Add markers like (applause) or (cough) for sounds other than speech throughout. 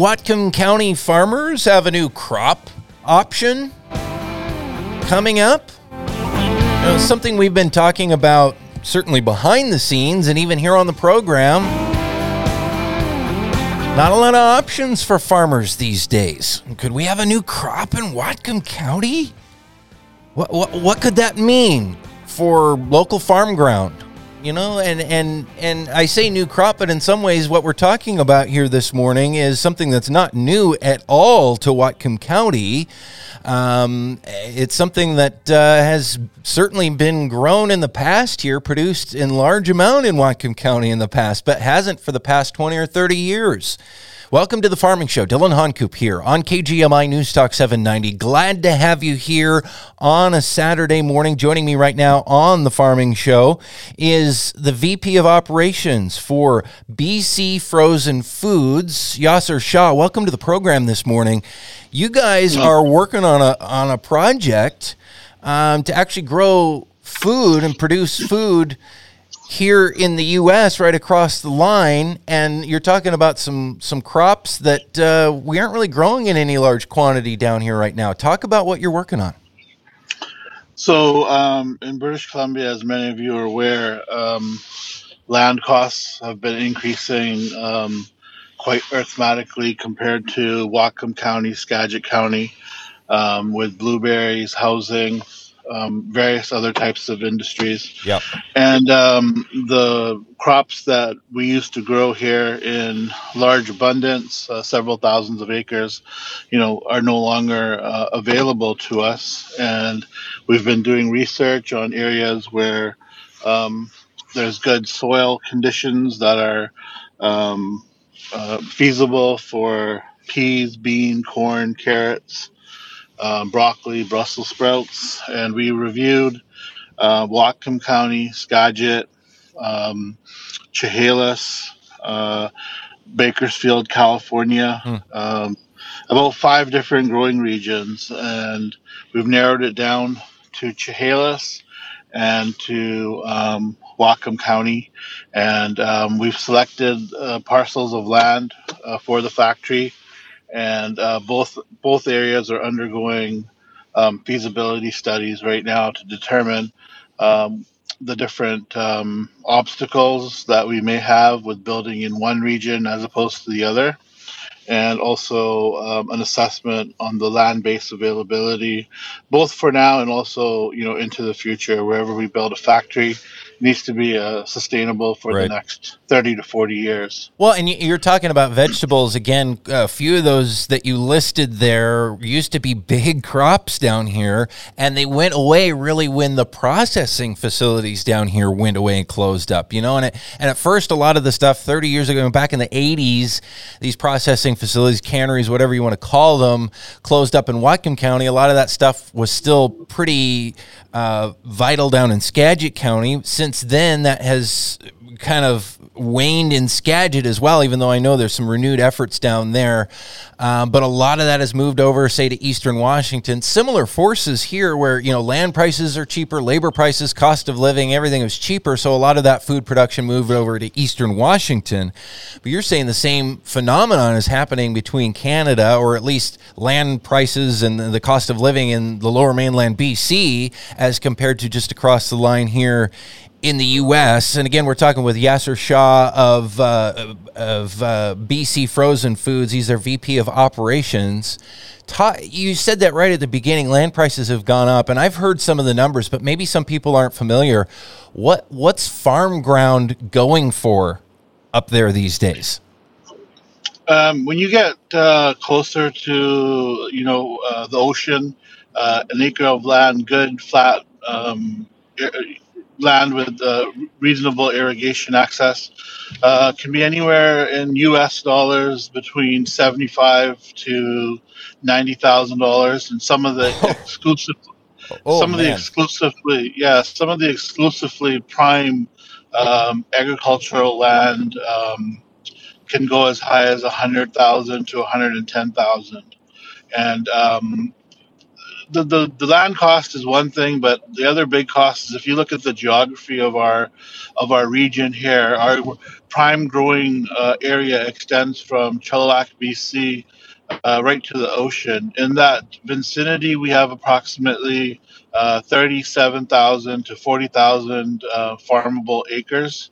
Whatcom County farmers have a new crop option coming up. You know, something we've been talking about certainly behind the scenes and even here on the program. Not a lot of options for farmers these days. Could we have a new crop in Whatcom County? What, what, what could that mean for local farm ground? You know, and, and and I say new crop, but in some ways, what we're talking about here this morning is something that's not new at all to Whatcom County. Um, it's something that uh, has certainly been grown in the past here, produced in large amount in Whatcom County in the past, but hasn't for the past 20 or 30 years. Welcome to the Farming Show. Dillon Honcoop here on KGMI News Talk 790. Glad to have you here on a Saturday morning. Joining me right now on the Farming Show is the VP of Operations for BC Frozen Foods, Yasir Shah. Welcome to the program this morning. You guys are working on a on a project um, to actually grow food and produce food here in the U.S. right across the line, and you're talking about some some crops that uh, we aren't really growing in any large quantity down here right now. Talk about what you're working on. So, um, in British Columbia, as many of you are aware, um, land costs have been increasing um, quite arithmetically compared to Whatcom County, Skagit County, um, with blueberries, housing, um, various other types of industries. Yep. And um, the crops that we used to grow here in large abundance, uh, several thousands of acres, you know, are no longer uh, available to us. And we've been doing research on areas where um, there's good soil conditions that are um, uh, feasible for peas, bean, corn, carrots um, broccoli, Brussels sprouts, and we reviewed uh, Whatcom County, Skagit, um, Chehalis, uh, Bakersfield, California, hmm. um, about five different growing regions, and we've narrowed it down to Chehalis and to um, Whatcom County, and um, we've selected uh, parcels of land uh, for the factory and uh, both both areas are undergoing um, feasibility studies right now to determine um, the different um, obstacles that we may have with building in one region as opposed to the other, and also um, an assessment on the land base availability, both for now and also you know into the future wherever we build a factory needs to be uh, sustainable for right. the next 30 to 40 years. Well, and you're talking about vegetables again. A few of those that you listed there used to be big (laughs) crops down here, and they went away really when the processing facilities down here went away and closed up. You know, and it, and at first, a lot of the stuff 30 years ago, back in the 80s, these processing facilities, canneries, whatever you want to call them, closed up in Whatcom County. A lot of that stuff was still pretty uh, vital down in Skagit County. Since then, that has kind of waned in Skagit as well, even though I know there's some renewed efforts down there. Um, but a lot of that has moved over, say, to Eastern Washington. Similar forces here where, you know, land prices are cheaper, labor prices, cost of living, everything is cheaper. So a lot of that food production moved over to Eastern Washington. But you're saying the same phenomenon is happening between Canada, or at least land prices and the cost of living in the lower mainland BC as compared to just across the line here in the U.S. And again, we're talking with Yasir Shah of uh, of uh, BC Frozen Foods. He's their VP of Operations. Ta- you said that right at the beginning. Land prices have gone up, and I've heard some of the numbers, but maybe some people aren't familiar. What what's farm ground going for up there these days? Um, when you get uh, closer to you know uh, the ocean, uh, an acre of land, good flat um, land with uh, reasonable irrigation access uh, can be anywhere in U.S. dollars between seventy-five to ninety thousand dollars, and some of the exclusive, oh, some man. of the exclusively, yeah, some of the exclusively prime um, agricultural land um, can go as high as a hundred thousand to one hundred and ten thousand, and um, the, the, the land cost is one thing, but the other big cost is if you look at the geography of our of our region here, our prime growing uh, area extends from Chilliwack, BC, uh, right to the ocean. In that vicinity, we have approximately uh, 37,000 to 40,000 uh, farmable acres.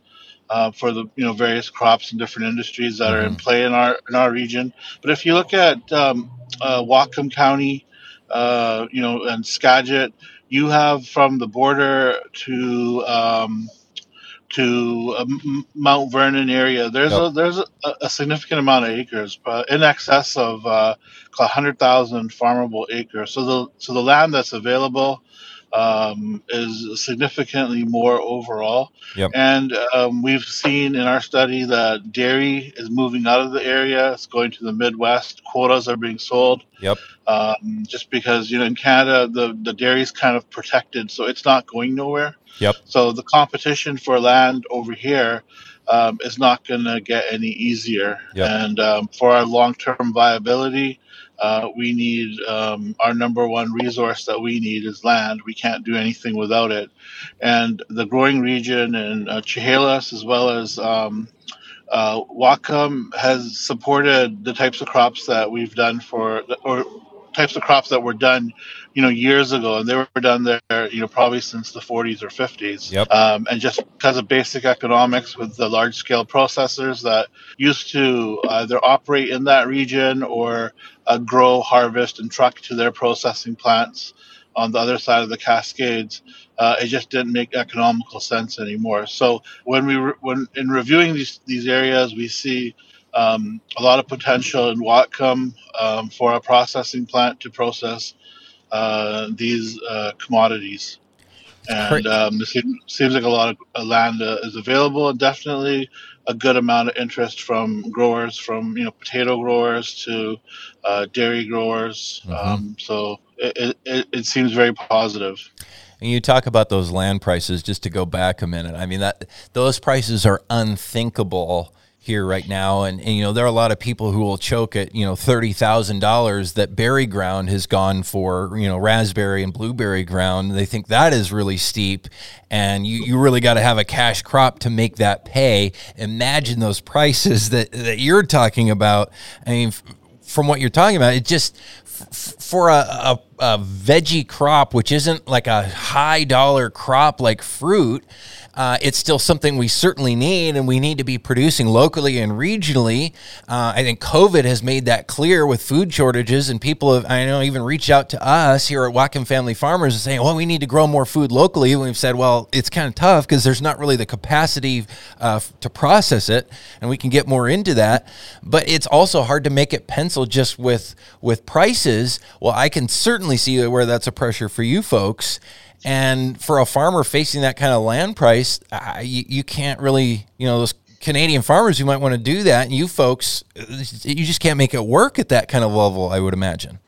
Uh, for the you know various crops and different industries that are in mm-hmm. play in our in our region, but if you look at um, uh, Whatcom County, uh, you know, and Skagit, you have from the border to um, to uh, Mount Vernon area. There's yep. a there's a, a, significant amount of acres, but in excess of uh, hundred thousand farmable acres. So the so the land that's available um, is significantly more overall. Yep. And um, we've seen in our study that dairy is moving out of the area. It's going to the Midwest. Quotas are being sold. Yep. Um, just because you know in Canada the the dairy is kind of protected, so it's not going nowhere. Yep. So the competition for land over here um, is not going to get any easier. Yep. And um, for our long term viability, uh, we need um, our number one resource that we need is land. We can't do anything without it. And the growing region in uh, Chehalis, as well as um, uh, Whatcom, has supported the types of crops that we've done for, or types of crops that were done you know, years ago, and they were done there, you know, probably since the 40s or 50s. Yep. Um, and just because of basic economics with the large scale processors that used to either operate in that region or uh, grow, harvest, and truck to their processing plants on the other side of the Cascades, uh, it just didn't make economical sense anymore. So when we re- when in reviewing these these areas, we see um, a lot of potential in Whatcom um, for a processing plant to process these uh, commodities. And um, it seems, like a lot of uh, land uh, is available, and definitely a good amount of interest from growers, from you know potato growers to uh, dairy growers. Mm-hmm. Um, so it, it, it seems very positive. And you talk about those land prices. Just to go back a minute, I mean that those prices are unthinkable here right now. And, and, you know there are a lot of people who will choke at you know $30,000 that berry ground has gone for you know raspberry and blueberry ground. They think that is really steep. And you, you really got to have a cash crop to make that pay. Imagine those prices that, that you're talking about. I mean from what you're talking about it just for a, a, a veggie crop which isn't like a high dollar crop like fruit uh, it's still something we certainly need, and we need to be producing locally and regionally. Uh, I think COVID has made that clear with food shortages, and people have, I know, even reached out to us here at Whatcom Family Farmers and saying, well, we need to grow more food locally. And we've said, well, it's kind of tough because there's not really the capacity uh, to process it, and we can get more into that. But it's also hard to make it pencil just with with prices. Well, I can certainly see where that's a pressure for you folks. And for a farmer facing that kind of land price, uh, you, you can't really, you know, those Canadian farmers who might want to do that, and you folks, you just can't make it work at that kind of level, I would imagine.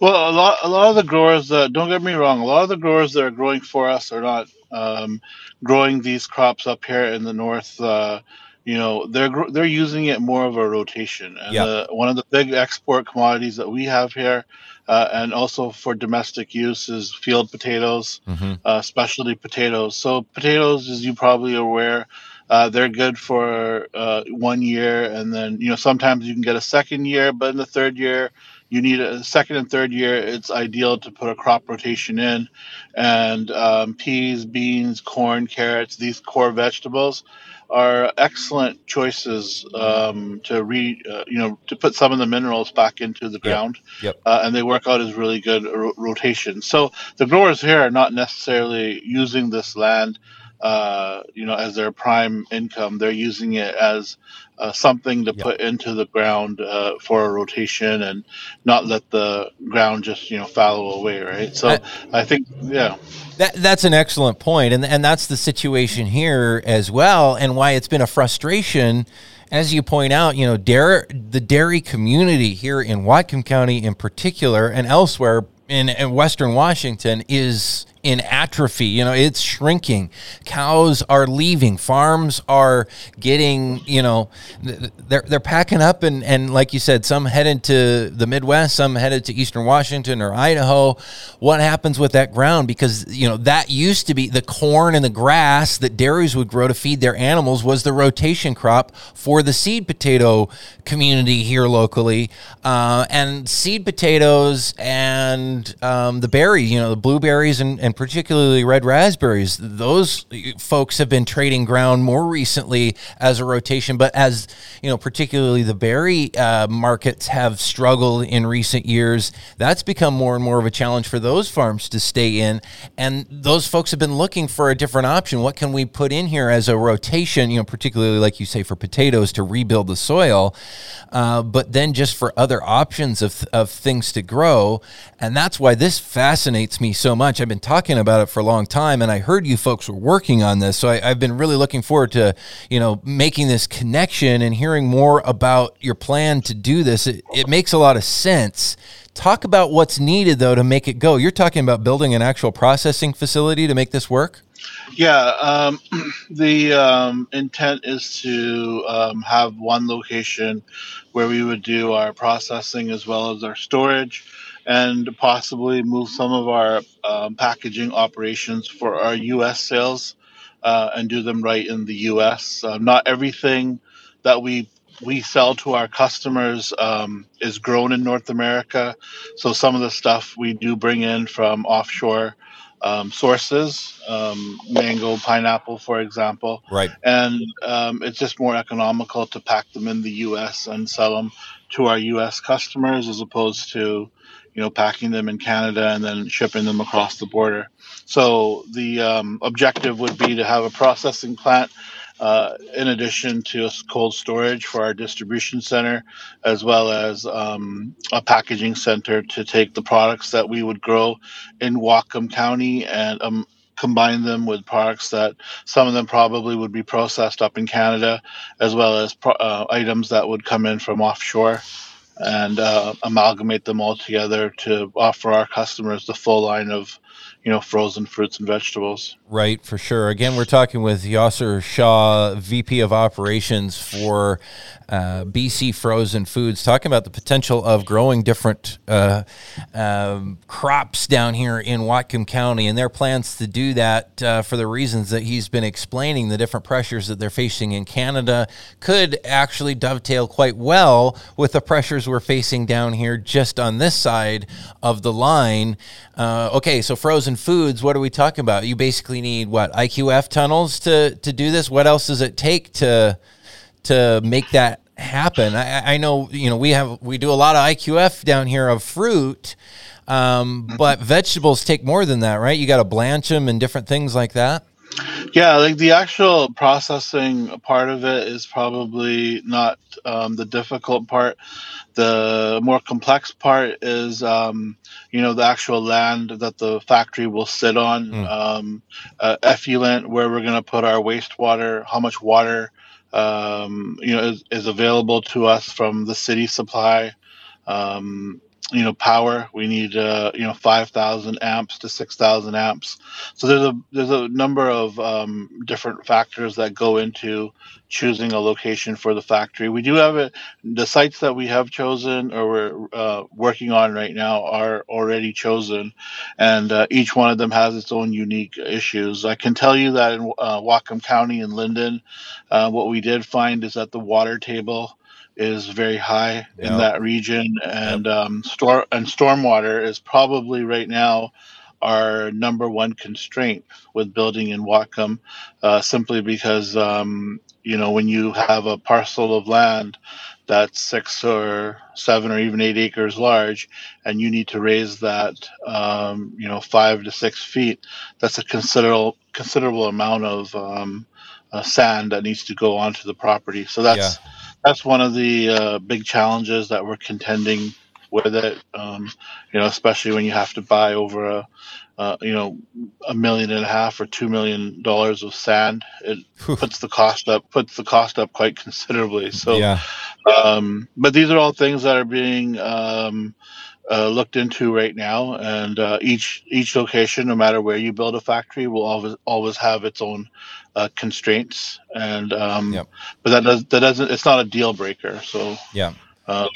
Well, a lot, a lot of the growers, uh, don't get me wrong, a lot of the growers that are growing for us are not um, growing these crops up here in the north. Uh, you know, they're they're using it more of a rotation. And yep. one of the big export commodities that we have here uh, and also for domestic use is field potatoes, mm-hmm. uh, specialty potatoes. So potatoes, as you probably are aware, uh, they're good for uh, one year, and then you know sometimes you can get a second year, but in the third year, you need a second and third year. It's ideal to put a crop rotation in, and um, peas, beans, corn, carrots, these core vegetables are excellent choices um, to re uh, you know to put some of the minerals back into the ground. Yep. yep. Uh, and they work out as really good ro- rotation. So the growers here are not necessarily using this land. Uh, you know, as their prime income, they're using it as uh, something to yep. put into the ground uh, for a rotation and not let the ground just you know fallow away, right? So I, I think, yeah. That, that's an excellent point, and and that's the situation here as well, and why it's been a frustration, as you point out. You know, dairy, the dairy community here in Whatcom County, in particular, and elsewhere in, in Western Washington, is in atrophy. You know, it's shrinking. Cows are leaving. Farms are getting, you know, they're they're packing up and and like you said, some headed to the Midwest, some headed to Eastern Washington or Idaho. What happens with that ground? Because you know that used to be the corn and the grass that dairies would grow to feed their animals was the rotation crop for the seed potato community here locally, uh, and seed potatoes and um, the berries, you know, the blueberries and, and particularly red raspberries. Those folks have been trading ground more recently as a rotation, but as you know, particularly the berry uh, markets have struggled in recent years. That's become more and more of a challenge for those farms to stay in, and those folks have been looking for a different option. What can we put in here as a rotation? You know, particularly like you say for potatoes to rebuild the soil, uh, but then just for other options of of things to grow, and that's why this fascinates me so much. I've been talking about it for a long time, and I heard you folks were working on this, so I, have been really looking forward to you know making this connection and hearing more about your plan to do this. It, it makes a lot of sense. Talk about what's needed though to make it go. You're talking about building an actual processing facility to make this work. Yeah, um, (clears throat) the um, intent is to um, have one location where we would do our processing as well as our storage and possibly move some of our um, packaging operations for our US sales uh, and do them right in the US. Uh, not everything that we we sell to our customers um, is grown in North America. So some of the stuff we do bring in from offshore um, sources, um, mango, pineapple, for example. Right. And um, it's just more economical to pack them in the U.S. and sell them to our U.S. customers as opposed to, you know, packing them in Canada and then shipping them across the border. So the um, objective would be to have a processing plant uh, in addition to cold storage for our distribution center, as well as um, a packaging center to take the products that we would grow in Whatcom County and um, combine them with products that some of them probably would be processed up in Canada, as well as pro- uh, items that would come in from offshore and uh, amalgamate them all together to offer our customers the full line of you know frozen fruits and vegetables Right, for sure. Again, we're talking with Yasir Shah, VP of Operations for uh, BC Frozen Foods, talking about the potential of growing different uh, um, crops down here in Whatcom County and their plans to do that uh, for the reasons that he's been explaining. The different pressures that they're facing in Canada could actually dovetail quite well with the pressures we're facing down here just on this side of the line. Uh, okay, so frozen foods, what are we talking about? You basically basically need what IQF tunnels to to do this. What else does it take to to make that happen? I, I know you know we have we do a lot of IQF down here of fruit, um, mm-hmm. but vegetables take more than that, right? You got to blanch them and different things like that. Yeah, like the actual processing part of it is probably not um, the difficult part. The more complex part is, um, you know, the actual land that the factory will sit on, mm. um, uh, effluent, where we're going to put our wastewater, how much water, um, you know, is, is, available to us from the city supply. Um, you know power. We need uh, you know 5000 amps to 6000 amps. So there's a there's a number of um, different factors that go into choosing a location for the factory. We do have it the sites that we have chosen or we're uh, working on right now are already chosen. And uh, each one of them has its own unique issues. I can tell you that in uh, whatcom county in Lynden uh, what we did find is that the water table is very high yep. in that region, and um, storm and stormwater is probably right now our number one constraint with building in Whatcom, uh, simply because um, you know when you have a parcel of land that's six or seven or even eight acres large, and you need to raise that um, you know five to six feet, that's a considerable considerable amount of um, uh, sand that needs to go onto the property. So that's yeah that's one of the uh, big challenges that we're contending with it. Um, you know, especially when you have to buy over a, uh, you know, a million and a half or two million dollars of sand. It puts the cost up, puts the cost up quite considerably. So, yeah. um, but these are all things that are being um, uh, looked into right now, and uh, each each location, no matter where you build a factory, will always always have its own uh, constraints. And um, Yep. but that does that doesn't it's not a deal breaker. So Yeah. um,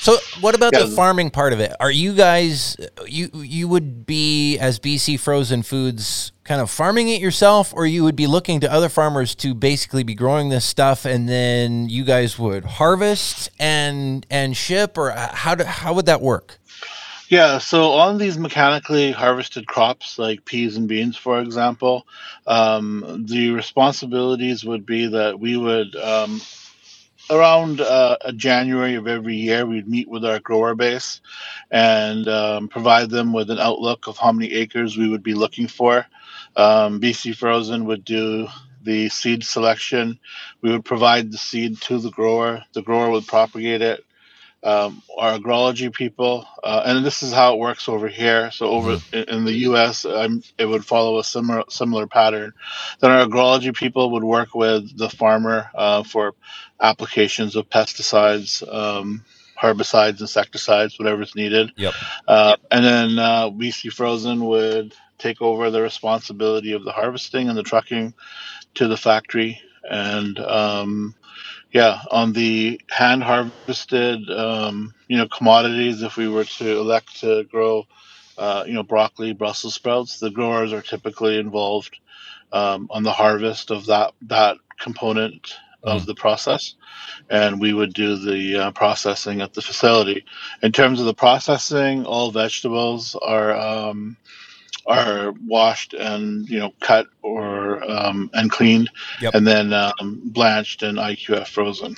So, what about Yeah. the farming part of it? Are you guys you you would be as BC Frozen Foods kind of farming it yourself, or you would be looking to other farmers to basically be growing this stuff, and then you guys would harvest and and ship, or how do, how would that work? Yeah, so on these mechanically harvested crops like peas and beans, for example, um, the responsibilities would be that we would, um, around uh, January of every year, we'd meet with our grower base and um, provide them with an outlook of how many acres we would be looking for. Um, BC Frozen would do the seed selection. We would provide the seed to the grower. The grower would propagate it um, our agrology people, uh, and this is how it works over here. So over in, in the U.S., um, it would follow a similar similar pattern. Then our agrology people would work with the farmer uh, for applications of pesticides, um, herbicides, insecticides, whatever's needed. Yep. Uh, and then uh, BC Frozen would take over the responsibility of the harvesting and the trucking to the factory and. Um, yeah, on the hand harvested, um, you know, commodities, if we were to elect to grow, uh, you know, broccoli, Brussels sprouts, the growers are typically involved um, on the harvest of that that component of the process, and we would do the uh, processing at the facility. In terms of the processing, all vegetables are. Um, are washed and you know cut or um, and cleaned, Yep. and then um, blanched and IQF frozen.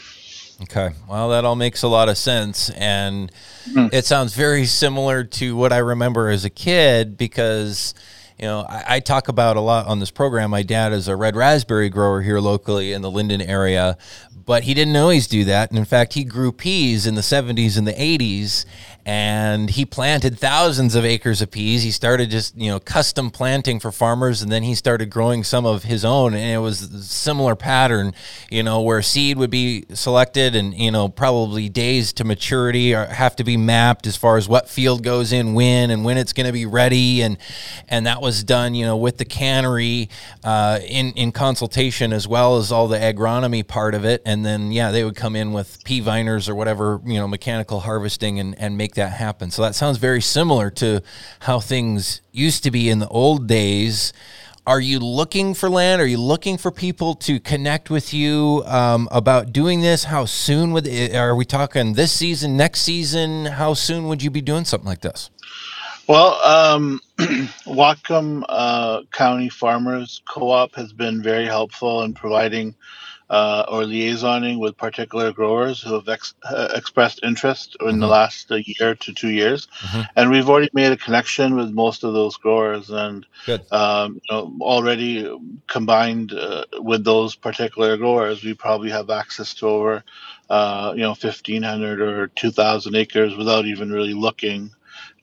Okay. Well, that all makes a lot of sense. And Mhm. it sounds very similar to what I remember as a kid because, you know, I, I talk about a lot on this program. My dad is a red raspberry grower here locally in the Lynden area, but he didn't always do that. And in fact, he grew peas in the 70s and the 80s. And he planted thousands of acres of peas. He started just, you know, custom planting for farmers, and then he started growing some of his own. And it was a similar pattern, you know, where seed would be selected and, you know, probably days to maturity or have to be mapped as far as what field goes in when and when it's going to be ready. And, and that was done, you know, with the cannery uh, in, in consultation as well as all the agronomy part of it. And then, yeah, they would come in with pea viners or whatever, you know, mechanical harvesting and, and make that happen. So that sounds very similar to how things used to be in the old days. Are you looking for land? Are you looking for people to connect with you um, about doing this? How soon would it, are we talking this season, next season? How soon would you be doing something like this? Well, um, (clears throat) Whatcom uh, County Farmers Co-op has been very helpful in providing uh, or liaisoning with particular growers who have ex- uh, expressed interest in the Mhm. last uh, year to two years, Mhm. and we've already made a connection with most of those growers, and um, you know, already combined uh, with those particular growers, we probably have access to over uh, you know 1,500 or 2,000 acres without even really looking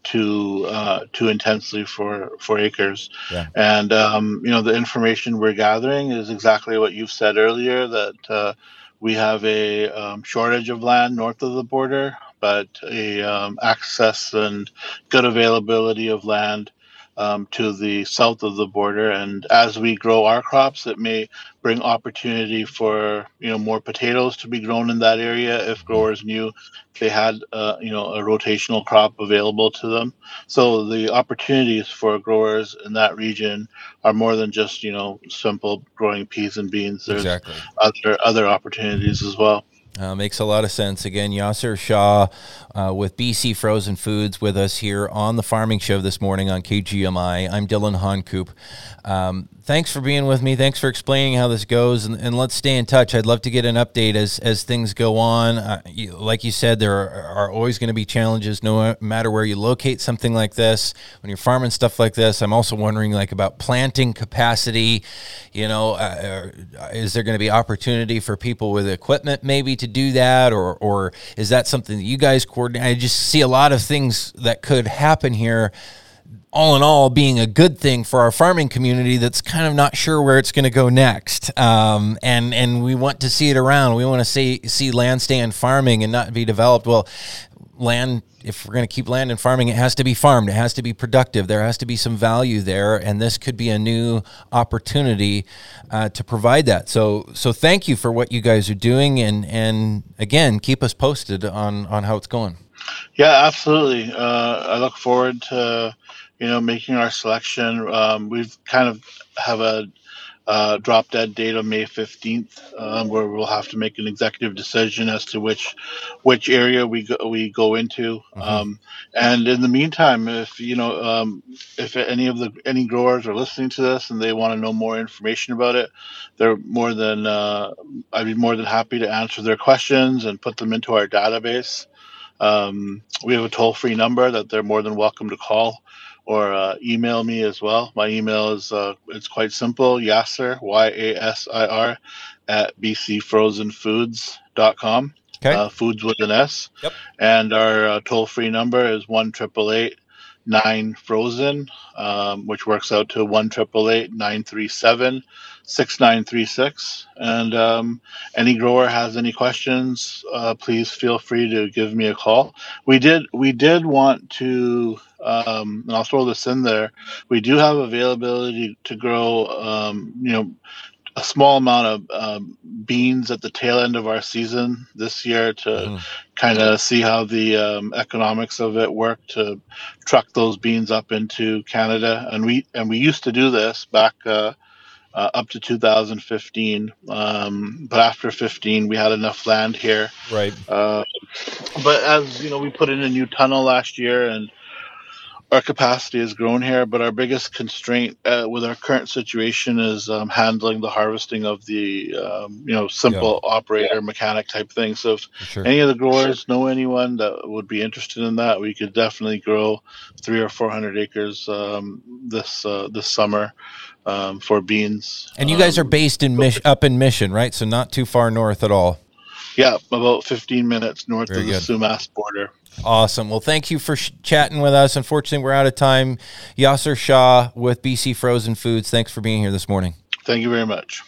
too uh, too intensely for for acres. Yeah. And um, you know the information we're gathering is exactly what you've said earlier that uh, we have a um, shortage of land north of the border, but a um, access and good availability of land. Um, to the south of the border, and as we grow our crops, it may bring opportunity for you know more potatoes to be grown in that area if growers knew they had uh, you know a rotational crop available to them. So the opportunities for growers in that region are more than just you know simple growing peas and beans. There's Exactly. other other opportunities as well. Uh, makes a lot of sense. Again, Yasir Shah uh, with BC Frozen Foods with us here on the Farming Show this morning on KGMI. I'm Dillon Honcoop. Um, thanks for being with me. Thanks for explaining how this goes, and, and let's stay in touch. I'd love to get an update as as things go on. Uh, you, like you said, there are, are always going to be challenges, no matter where you locate something like this. When you're farming stuff like this, I'm also wondering like about planting capacity. You know, uh, is there going to be opportunity for people with equipment maybe to do that, or or is that something that you guys coordinate? I just see a lot of things that could happen here all in all being a good thing for our farming community that's kind of not sure where it's going to go next. Um, and and we want to see it around. We want to see see land stay in farming and not be developed. Well, land if we're going to keep land and farming it has to be farmed it has to be productive there has to be some value there and this could be a new opportunity uh, to provide that so so thank you for what you guys are doing and and again keep us posted on on how it's going yeah absolutely uh, i look forward to you know making our selection um, we've kind of have a uh, drop dead date of May 15th, um, where we'll have to make an executive decision as to which which area we go, we go into. Mm-hmm. Um, and in the meantime, if you know um, if any of the any growers are listening to this and they want to know more information about it, they're more than uh, I'd be more than happy to answer their questions and put them into our database. Um, we have a toll free number that they're more than welcome to call or uh, email me as well. My email is uh, it's quite simple: Yasir Y A S I R at bcfrozenfoods.com. Okay. Uh, foods with an S. Yep. And our uh, toll free number is one triple eight nine frozen, um, which works out to one triple eight nine three seven 6936. And um, any grower has any questions, uh, please feel free to give me a call. We did we did want to, um, and I'll throw this in there. We do have availability to grow, um, you know, a small amount of um, beans at the tail end of our season this year to mm. kind of see how the um, economics of it work to truck those beans up into Canada. And we and we used to do this back. Uh, uh, up to 2015. Um, but after 15, we had enough land here. Right. Uh, but as you know, we put in a new tunnel last year, and our capacity has grown here. But our biggest constraint uh, with our current situation is um, handling the harvesting of the um, you know simple yeah. operator mechanic type thing. So if sure. any of the growers know anyone that would be interested in that, we could definitely grow three or four hundred acres um, this uh, this summer um, for beans. And you guys are um, based in Mich- up in Mission, right? So not too far north at all. Yeah, about 15 minutes north Very of the good. Sumas border. Awesome. Well, thank you for sh- chatting with us. Unfortunately, we're out of time. Yasir Shah with BC Frozen Foods. Thanks for being here this morning. Thank you very much.